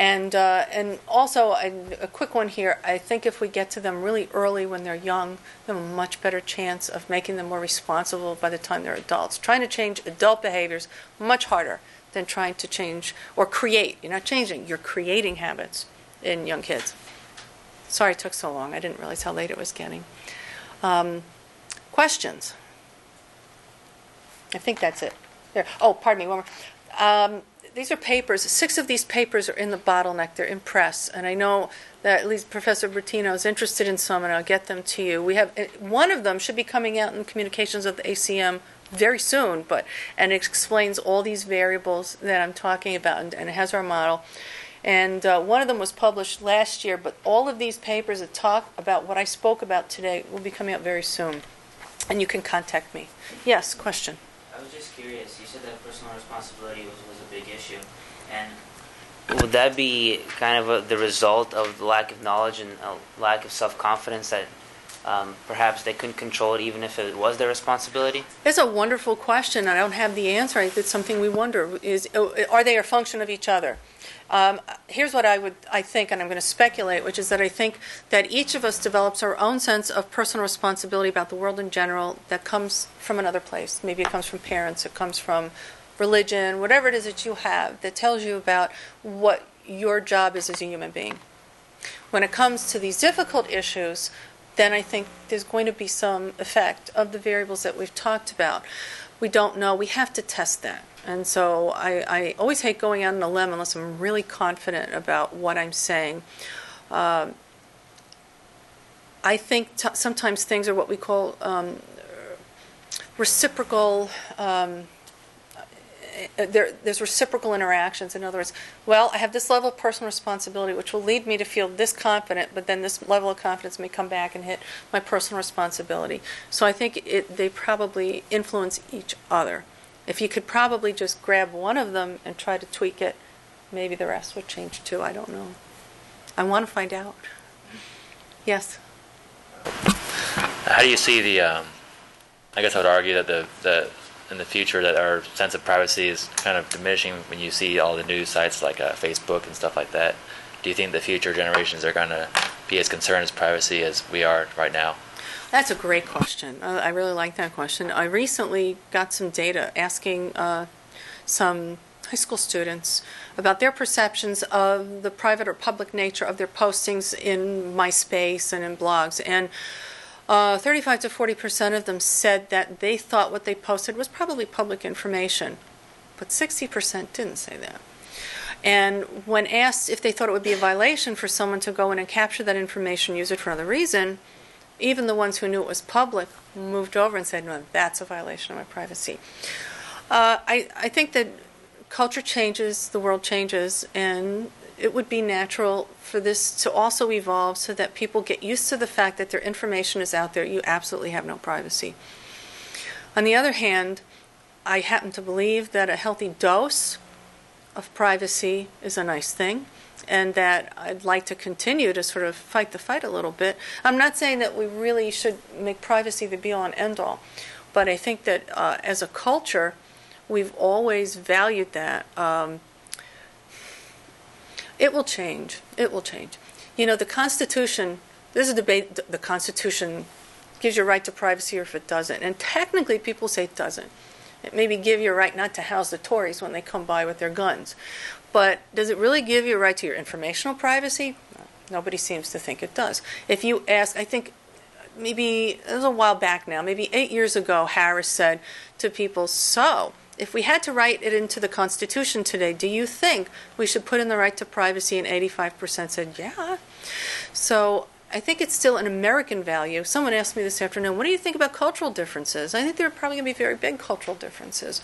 And, uh, and also, a, a, quick one here I think if we get to them really early when they're young, they have a much better chance of making them more responsible by the time they're adults. Trying to change adult behaviors, much harder than trying to change or create. You're not changing, you're creating habits in young kids. Sorry it took so long. I didn't realize how late it was getting. Um, questions? I think that's it. There. Oh, pardon me. One more. Um, these are papers. Six of these papers are in the bottleneck. They're in press, and I know that at least Professor Bertino is interested in some, and I'll get them to you. We have one of them should be coming out in communications of the ACM very soon, but and it explains all these variables that I'm talking about, and, and it has our model. And uh, one of them was published last year, but all of these papers that talk about what I spoke about today will be coming out very soon, and you can contact me. Yes, question. I was just curious. You said that personal responsibility was issue. And would that be kind of a, the result of the lack of knowledge and a lack of self confidence that um, perhaps they couldn't control it even if it was their responsibility? It's a wonderful question. I don't have the answer. It's something we wonder: is oh, are they a function of each other? Um, here's what I would I think, and I'm going to speculate, which is that I think that each of us develops our own sense of personal responsibility about the world in general that comes from another place. Maybe it comes from parents. It comes from religion, whatever it is that you have that tells you about what your job is as a human being. When it comes to these difficult issues, then I think there's going to be some effect of the variables that we've talked about. We don't know. We have to test that. And so I, I always hate going out on a limb unless I'm really confident about what I'm saying. Um, I think t- sometimes things are what we call um, reciprocal. Um, there, there's reciprocal interactions. In other words, well, I have this level of personal responsibility, which will lead me to feel this confident, but then this level of confidence may come back and hit my personal responsibility. So I think it, they probably influence each other. If you could probably just grab one of them and try to tweak it, maybe the rest would change too. I don't know. I want to find out. Yes. How do you see the? Um, I guess I would argue that the the in the future that our sense of privacy is kind of diminishing when you see all the news sites like uh, Facebook and stuff like that. Do you think the future generations are going to be as concerned as privacy as we are right now? That's a great question. Uh, I really like that question. I recently got some data asking uh, some high school students about their perceptions of the private or public nature of their postings in MySpace and in blogs. And uh, 35 to 40 percent of them said that they thought what they posted was probably public information, but 60 percent didn't say that. And when asked if they thought it would be a violation for someone to go in and capture that information, use it for another reason, even the ones who knew it was public moved over and said, "No, that's a violation of my privacy." Uh, I, I think that culture changes, the world changes, and it would be natural for this to also evolve so that people get used to the fact that their information is out there. You absolutely have no privacy. On the other hand, I happen to believe that a healthy dose of privacy is a nice thing and that I'd like to continue to sort of fight the fight a little bit. I'm not saying that we really should make privacy the be all and end all, but I think that uh, as a culture, we've always valued that. Um, it will change. It will change. You know, the Constitution, there's a debate, the Constitution gives you a right to privacy or if it doesn't. And technically, people say it doesn't. It maybe give you a right not to house the Tories when they come by with their guns. But does it really give you a right to your informational privacy? Nobody seems to think it does. If you ask, I think maybe it was a while back now, maybe eight years ago, Harris said to people, So, if we had to write it into the Constitution today, do you think we should put in the right to privacy? And 85% said, Yeah. So I think it's still an American value. Someone asked me this afternoon, what do you think about cultural differences? I think there are probably going to be very big cultural differences.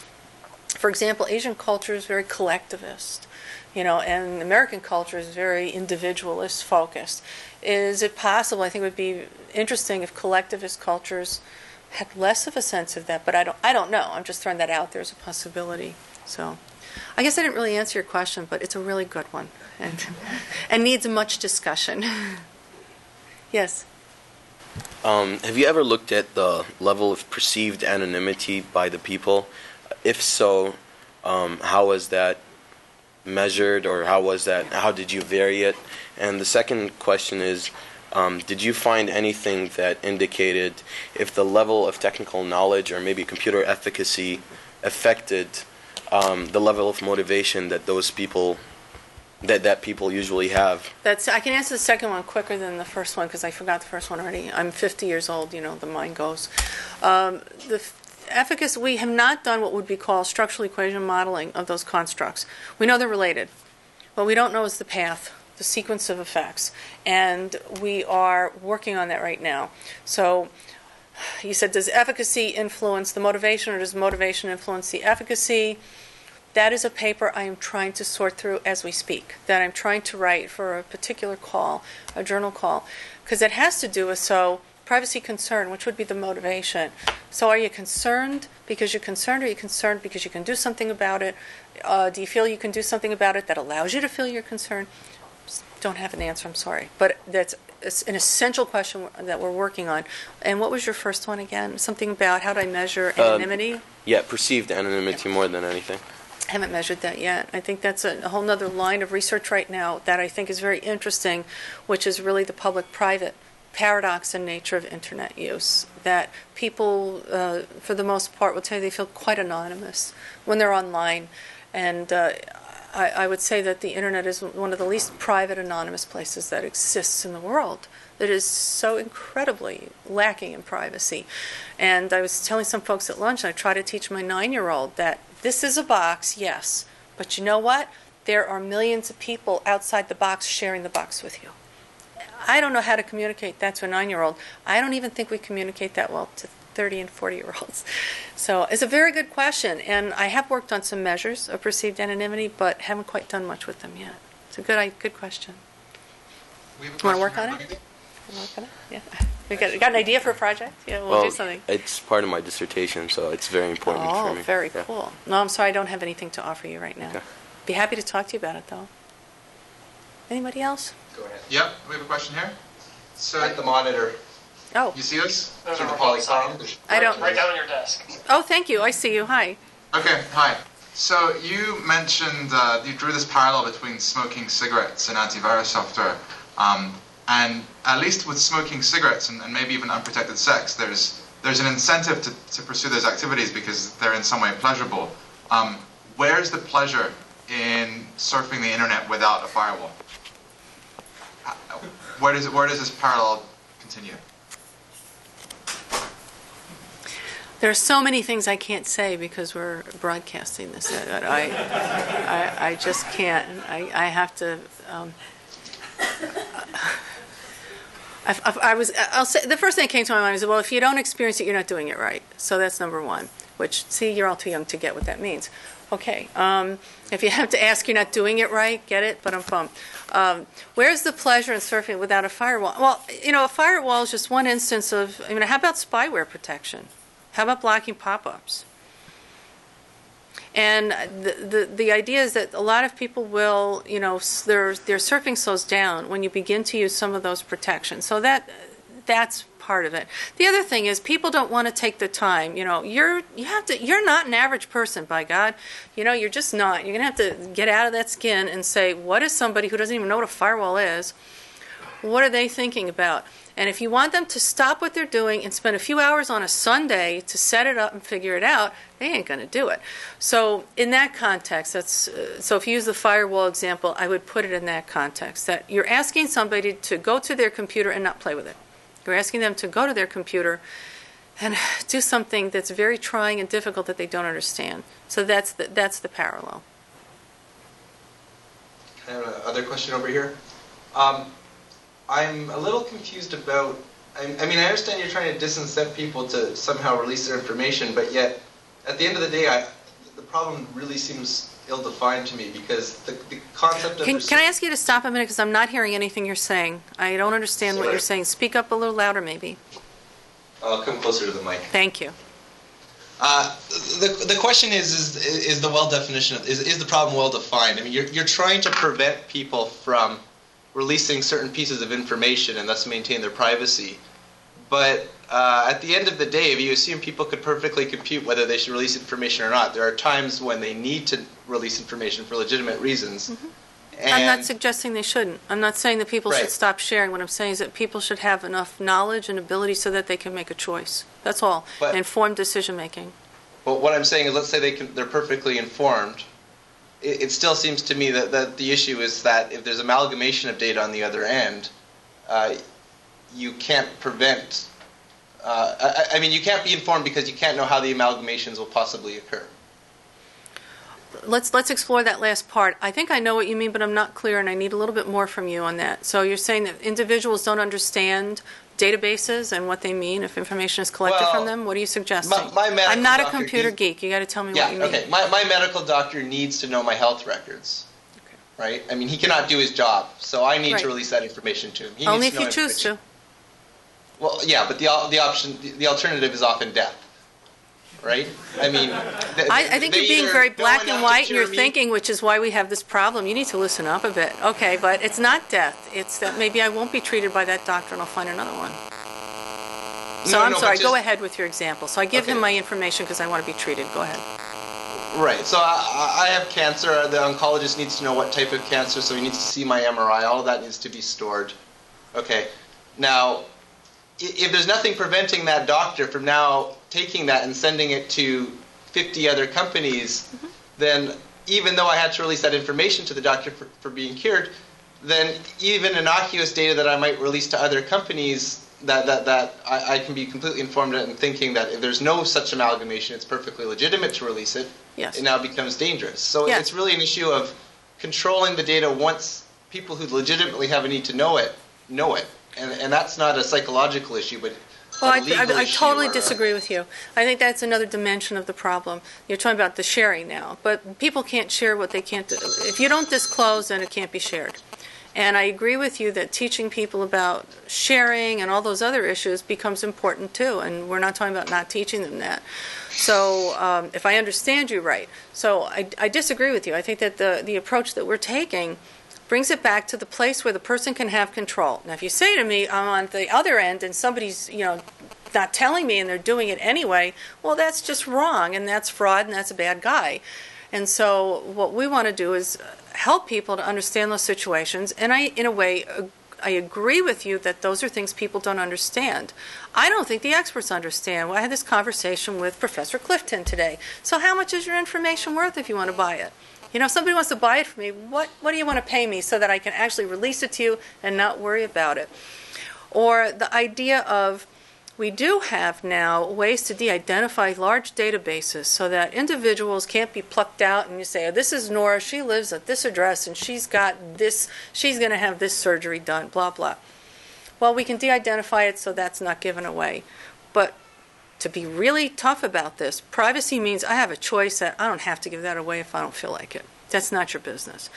For example, Asian culture is very collectivist, you know, and American culture is very individualist focused. Is it possible? I think it would be interesting if collectivist cultures had less of a sense of that, but I don't, I don't know. I'm just throwing that out there as a possibility. So, I guess I didn't really answer your question, but it's a really good one and, and needs much discussion. yes. Um, have you ever looked at the level of perceived anonymity by the people? If so, um, how was that measured, or how was that? How did you vary it? And the second question is, um, did you find anything that indicated if the level of technical knowledge or maybe computer efficacy affected um, the level of motivation that those people that that people usually have? That's I can answer the second one quicker than the first one because I forgot the first one already. I'm 50 years old. You know, the mind goes. Um, the efficacy we have not done what would be called structural equation modeling of those constructs. We know they're related. What we don't know is the path the sequence of effects. And we are working on that right now. So you said, does efficacy influence the motivation or does motivation influence the efficacy? That is a paper I am trying to sort through as we speak, that I'm trying to write for a particular call, a journal call, because it has to do with so privacy concern, which would be the motivation. So, are you concerned because you're concerned, or are you concerned because you can do something about it? Uh, do you feel you can do something about it that allows you to feel your concern? Don't have an answer. I'm sorry, but that's an essential question that we're working on. And what was your first one again? Something about how do I measure um, anonymity? Um, yeah, perceived anonymity more than anything. I haven't measured that yet. I think that's a, a whole other line of research right now that I think is very interesting, which is really the public-private paradox and nature of internet use. That people, uh, for the most part, will tell you they feel quite anonymous when they're online, and uh, I, I, would say that the internet is one of the least private, anonymous places that exists in the world. That is so incredibly lacking in privacy. And I was telling some folks at lunch, and I try to teach my nine year old that this is a box, yes, but you know what? There are millions of people outside the box sharing the box with you. I don't know how to communicate that to a nine year old. I don't even think we communicate that well to 30 and 40 year olds? So it's a very good question, and I have worked on some measures of perceived anonymity, but haven't quite done much with them yet. It's a good, good question. We want to work on it? Work on it? Yeah. We got, got an idea for a project? Yeah, we'll, well, do something. It's part of my dissertation, so it's very important oh, for me. very yeah. cool. No, I'm sorry, I don't have anything to offer you right now. Okay. Be happy to talk to you about it, though. Anybody else? Go ahead. Yep, we have a question here. So at the monitor. Oh. You see us? There's a Republic sign. I don't. Right down on your desk. Oh, thank you. I see you. Hi. Okay, hi. So you mentioned uh, you drew this parallel between smoking cigarettes and antivirus software, um, and at least with smoking cigarettes and, and, maybe even unprotected sex, there's there's an incentive to, to pursue those activities because they're in some way pleasurable. Um, where's the pleasure in surfing the internet without a firewall? Where does it, where does this parallel continue? There are so many things I can't say because we're broadcasting this. I, I, I just can't. I, I have to. Um, I, I, I, was. I'll say the first thing that came to my mind is, well, if you don't experience it, you're not doing it right. So that's number one. Which, see, you're all too young to get what that means. Okay. Um, if you have to ask, you're not doing it right. Get it? But I'm bummed. Um, where's the pleasure in surfing without a firewall? Well, you know, a firewall is just one instance of. I mean, how about spyware protection? How about blocking pop-ups? And the, the the idea is that a lot of people will, you know, their their surfing slows down when you begin to use some of those protections. So that that's part of it. The other thing is people don't want to take the time. You know, you're you have to. You're not an average person, by God. You know, you're just not. You're gonna have to get out of that skin and say, what is somebody who doesn't even know what a firewall is? What are they thinking about? And if you want them to stop what they're doing and spend a few hours on a Sunday to set it up and figure it out, they ain't going to do it. So, in that context, that's uh, so. If you use the firewall example, I would put it in that context that you're asking somebody to go to their computer and not play with it. You're asking them to go to their computer and do something that's very trying and difficult that they don't understand. So that's the, that's the parallel. I have another question over here. Um, I'm a little confused about. I, I mean, I understand you're trying to disincent people to somehow release their information, but yet, at the end of the day, I, the problem really seems ill-defined to me because the, the concept of Can, can I ask you to stop a minute because I'm not hearing anything you're saying. I don't understand what you're saying. Speak up a little louder, maybe. I'll come closer to the mic. Thank you. Uh, the, the question is, is is the well definition of, is, is the problem well defined? I mean, you're, you're trying to prevent people from releasing certain pieces of information and thus maintain their privacy. But uh, at the end of the day, if you assume people could perfectly compute whether they should release information or not, there are times when they need to release information for legitimate reasons. Mm-hmm. I'm not suggesting they shouldn't. I'm not saying that people should stop sharing. What I'm saying is that people should have enough knowledge and ability so that they can make a choice. That's all. But- Informed decision making. But what I'm saying is, let's say they can, they're perfectly informed. It, it still seems to me that, that the issue is that if there's amalgamation of data on the other end, uh, you can't prevent. Uh, I, I mean, you can't be informed because you can't know how the amalgamations will possibly occur. Let's let's explore that last part. I think I know what you mean, but I'm not clear, and I need a little bit more from you on that. So you're saying that individuals don't understand databases and what they mean if information is collected Well, from them. What are you suggesting? my medical I'm not a computer he- geek. You got to tell me what Yeah, you mean. okay. My, my medical doctor needs to know my health records. Okay. Right? I mean, he cannot do his job, so I need Right. to release that information to him. He Only needs if to know you choose to. Well, yeah, but the the option, the alternative is often death, right? I mean, th- I, I think you're being very black and white in your me- thinking, which is why we have this problem. You need to loosen up a bit. Okay, but it's not death. It's that maybe I won't be treated by that doctor and I'll find another one. So No, I'm no, sorry. Go ahead with your example. So I give him my information because I want to be treated. Go ahead. Right. So I, I have cancer. The oncologist needs to know what type of cancer, so he needs to see my MRI. All of that needs to be stored. Okay. Now, if there's nothing preventing that doctor from now taking that and sending it to 50 other companies, mm-hmm. then even though I had to release that information to the doctor for, for being cured, then even innocuous data that I might release to other companies that, that, that I, I can be completely informed in thinking that if there's no such amalgamation, it's perfectly legitimate to release it Yes. it now becomes dangerous. So it's really an issue of controlling the data once people who legitimately have a need to know it know it, and and that's not a psychological issue, but Well, I, I, I totally disagree with you. I think that's another dimension of the problem. You're talking about the sharing now, but people can't share what they can't. If you don't disclose, then it can't be shared. And I agree with you that teaching people about sharing and all those other issues becomes important too. And we're not talking about not teaching them that. So, um, if I understand you right, so I, I disagree with you. I think that the, the approach that we're taking brings it back to the place where the person can have control. Now, if you say to me, I'm on the other end and somebody's, you know, not telling me and they're doing it anyway, well, that's just wrong and that's fraud and that's a bad guy. And so, what we want to do is help people to understand those situations. And I, in a way, I agree with you that those are things people don't understand. I don't think the experts understand. Well, I had this conversation with Professor Clifton today. So, how much is your information worth if you want to buy it? You know, if somebody wants to buy it from me, what, what do you want to pay me so that I can actually release it to you and not worry about it? Or the idea of we do have now ways to de identify large databases so that individuals can't be plucked out and you say, oh, this is Nora, she lives at this address and she's got this, she's going to have this surgery done, blah, blah. Well, we can de identify it so that's not given away. But to be really tough about this, privacy means I have a choice that I don't have to give that away if I don't feel like it. That's not your business.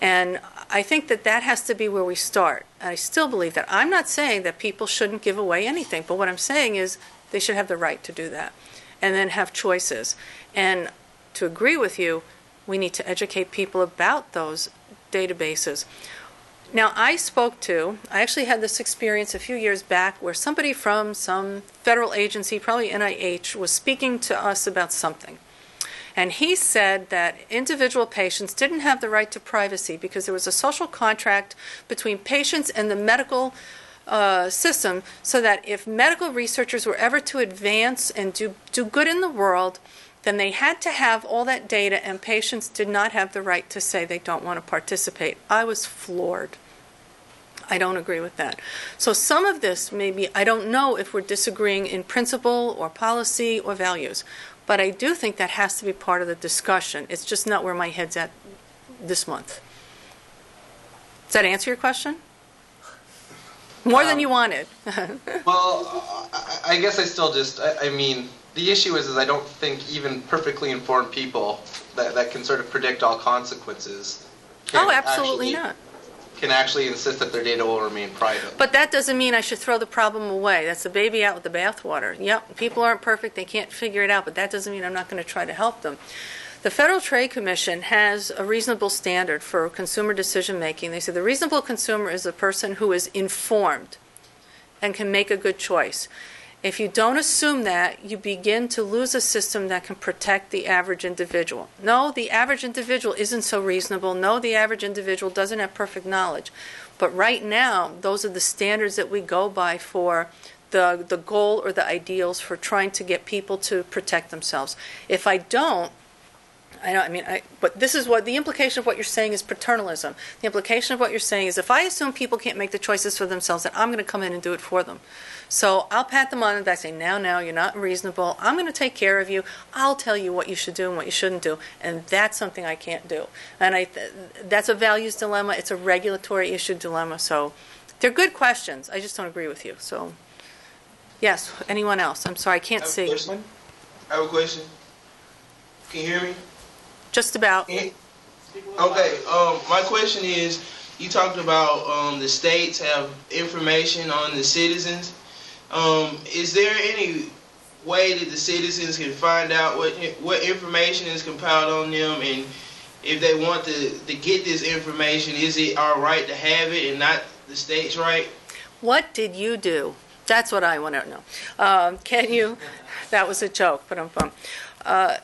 And I think that that has to be where we start. I still believe that. I'm not saying that people shouldn't give away anything, but what I'm saying is they should have the right to do that and then have choices. And to agree with you, we need to educate people about those databases. Now, I spoke to, I actually had this experience a few years back where somebody from some federal agency, probably NIH, was speaking to us about something. And he said that individual patients didn't have the right to privacy because there was a social contract between patients and the medical uh, system so that if medical researchers were ever to advance and do, do good in the world, then they had to have all that data, and patients did not have the right to say they don't want to participate. I was floored. I don't agree with that. So, some of this maybe, I don't know if we're disagreeing in principle or policy or values, but I do think that has to be part of the discussion. It's just not where my head's at this month. Does that answer your question? More than Um, you wanted. Well, I, I guess I still just, I, I mean, the issue is, is I don't think even perfectly informed people that, that can sort of predict all consequences. can oh, absolutely actually- not. Can actually insist that their data will remain private. But that doesn't mean I should throw the problem away. That's the baby out with the bathwater. Yep, people aren't perfect, they can't figure it out, but that doesn't mean I'm not going to try to help them. The Federal Trade Commission has a reasonable standard for consumer decision making. They say the reasonable consumer is a person who is informed and can make a good choice. If you don't assume that, you begin to lose a system that can protect the average individual. No, the average individual isn't so reasonable. No, the average individual doesn't have perfect knowledge. But right now, those are the standards that we go by for the, the goal or the ideals for trying to get people to protect themselves. If I don't, I know, I mean, I, but this is what the implication of what you're saying is paternalism. The implication of what you're saying is if I assume people can't make the choices for themselves, then I'm going to come in and do it for them. So I'll pat them on the back, and say, now, now, you're not reasonable. I'm going to take care of you. I'll tell you what you should do and what you shouldn't do. And that's something I can't do. And I, th- that's a values dilemma. It's a regulatory issue dilemma. So they're good questions. I just don't agree with you. So, yes, anyone else? I'm sorry, I can't I see. question. I have a question. Can you hear me? Just about. Okay. Um, my question is, you talked about um, the states have information on the citizens. Um, is there any way that the citizens can find out what what information is compiled on them, and if they want to to get this information, is it our right to have it and not the state's right? What did you do? That's what I want to know. Um, can you? That was a joke, but I'm fun. Uh,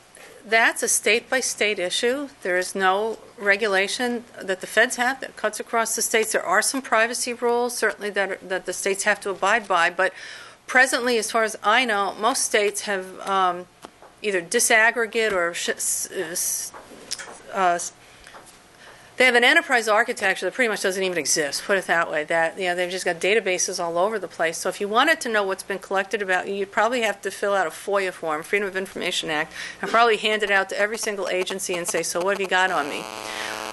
that's a state by state issue. There is no regulation that the feds have that cuts across the states. There are some privacy rules, certainly, that, are, that the states have to abide by. But presently, as far as I know, most states have um, either disaggregate or sh- uh, they have an enterprise architecture that pretty much doesn't even exist. Put it that way. That you know they've just got databases all over the place. So if you wanted to know what's been collected about you, you'd probably have to fill out a FOIA form, Freedom of Information Act, and probably hand it out to every single agency and say, "So what have you got on me?"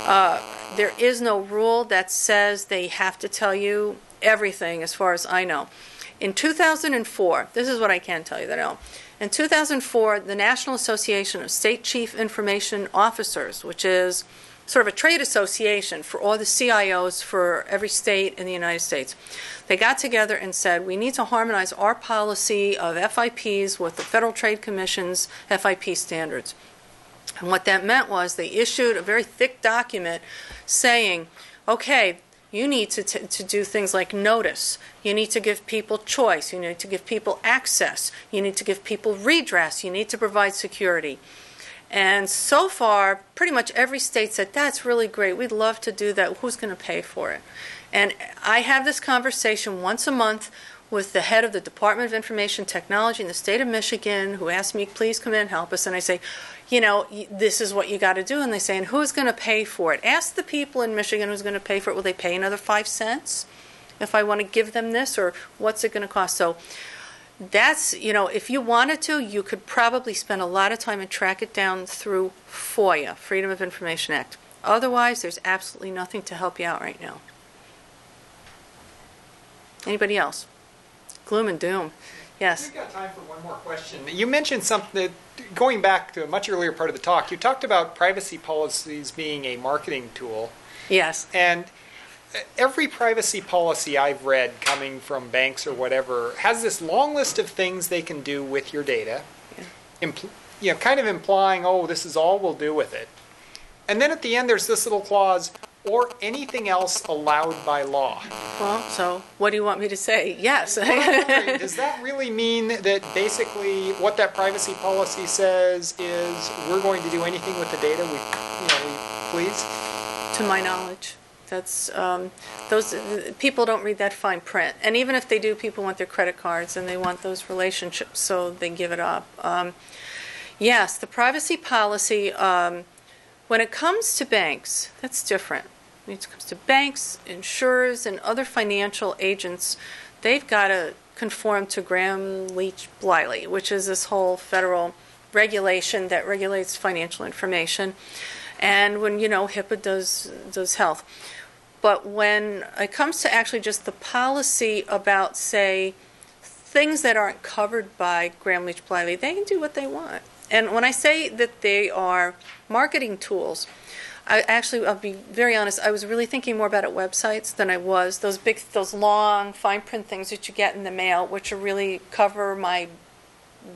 Uh, there is no rule that says they have to tell you everything, as far as I know. In 2004, this is what I can tell you that I know. In 2004, the National Association of State Chief Information Officers, which is sort of a trade association for all the CIOs for every state in the United States. They got together and said, we need to harmonize our policy of FIPs with the Federal Trade Commission's FIP standards. And what that meant was they issued a very thick document saying, okay, you need to, t- to do things like notice. You need to give people choice. You need to give people access. You need to give people redress. You need to provide security. And so far, pretty much every state said, that's really great. We'd love to do that. Who's going to pay for it? And I have this conversation once a month with the head of the Department of Information Technology in the state of Michigan who asked me, please come in and help us. And I say, you know, this is what you got to do. And they say, and who's going to pay for it? Ask the people in Michigan who's going to pay for it. Will they pay another five cents if I want to give them this? Or what's it going to cost? So that's, you know, if you wanted to, you could probably spend a lot of time and track it down through FOIA, Freedom of Information Act. Otherwise, there's absolutely nothing to help you out right now. Anybody else? Gloom and doom. Yes. We've got time for one more question. You mentioned something, that- going back to a much earlier part of the talk, you talked about privacy policies being a marketing tool. Yes. And every privacy policy I've read coming from banks or whatever has this long list of things they can do with your data, impl- you know, kind of implying, oh, this is all we'll do with it. And then at the end, there's this little clause, or anything else allowed by law. Well, so what do you want me to say? Yes. Well, I'm wondering, Does that really mean that basically what that privacy policy says is we're going to do anything with the data we, you know, we please? to my knowledge. That's um, those uh, people don't read that fine print, and even if they do, people want their credit cards and they want those relationships, so they give it up. Um, yes, the privacy policy. Um, when it comes to banks, that's different. When it comes to banks, insurers, and other financial agents, they've got to conform to Gramm Leach Bliley, which is this whole federal regulation that regulates financial information and when you know HIPAA does does health. But when it comes to actually just the policy about say things that aren't covered by Gramm Leach Bliley, they can do what they want. And when I say that they are marketing tools, I actually I'll be very honest, I was really thinking more about it websites than I was those big those long fine print things that you get in the mail which are really cover my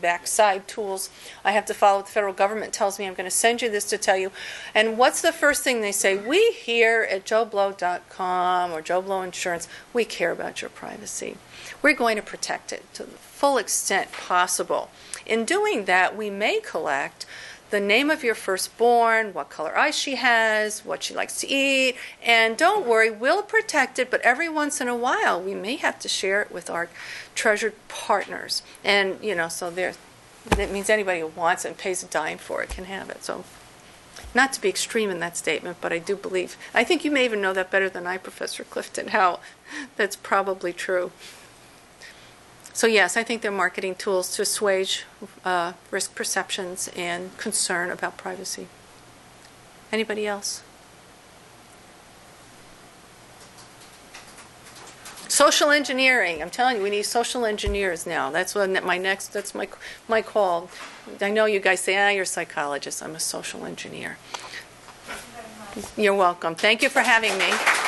backside tools. I have to follow what the federal government tells me. I'm going to send you this to tell you. And what's the first thing they say? We here at joeblow.com or Joe Insurance, we care about your privacy. We're going to protect it to the full extent possible. In doing that, we may collect the name of your firstborn, what color eyes she has, what she likes to eat, and don't worry, we'll protect it, but every once in a while we may have to share it with our treasured partners. And, you know, so there that means anybody who wants it and pays a dime for it can have it. So not to be extreme in that statement, but I do believe I think you may even know that better than I, Professor Clifton, how that's probably true. So yes, I think they're marketing tools to assuage uh, risk perceptions and concern about privacy. Anybody else? Social engineering. I'm telling you, we need social engineers now. That's what my next. That's my my call. I know you guys say, "Ah, you're a psychologist." I'm a social engineer. You're welcome. Thank you for having me.